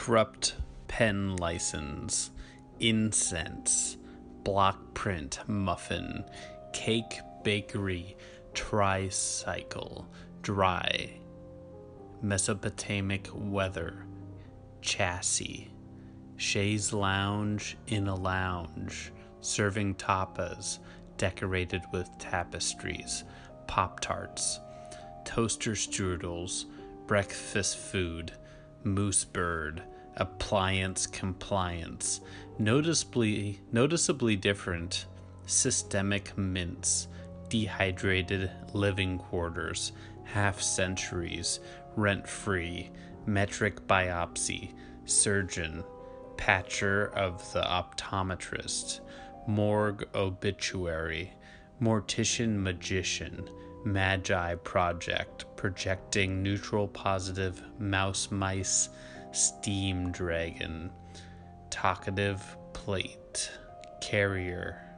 corrupt pen license, incense, block print muffin, cake bakery, tricycle, dry, Mesopotamic weather, chassis, chaise lounge in a lounge, serving tapas decorated with tapestries, pop tarts, toaster strudels, breakfast food, moose bird, appliance compliance, noticeably noticeably different, systemic mints, dehydrated living quarters, half centuries, rent free, metric biopsy, surgeon, patcher of the optometrist, morgue obituary, mortician magician, magi project, projecting neutral positive, mouse mice, steam dragon, talkative plate, carrier,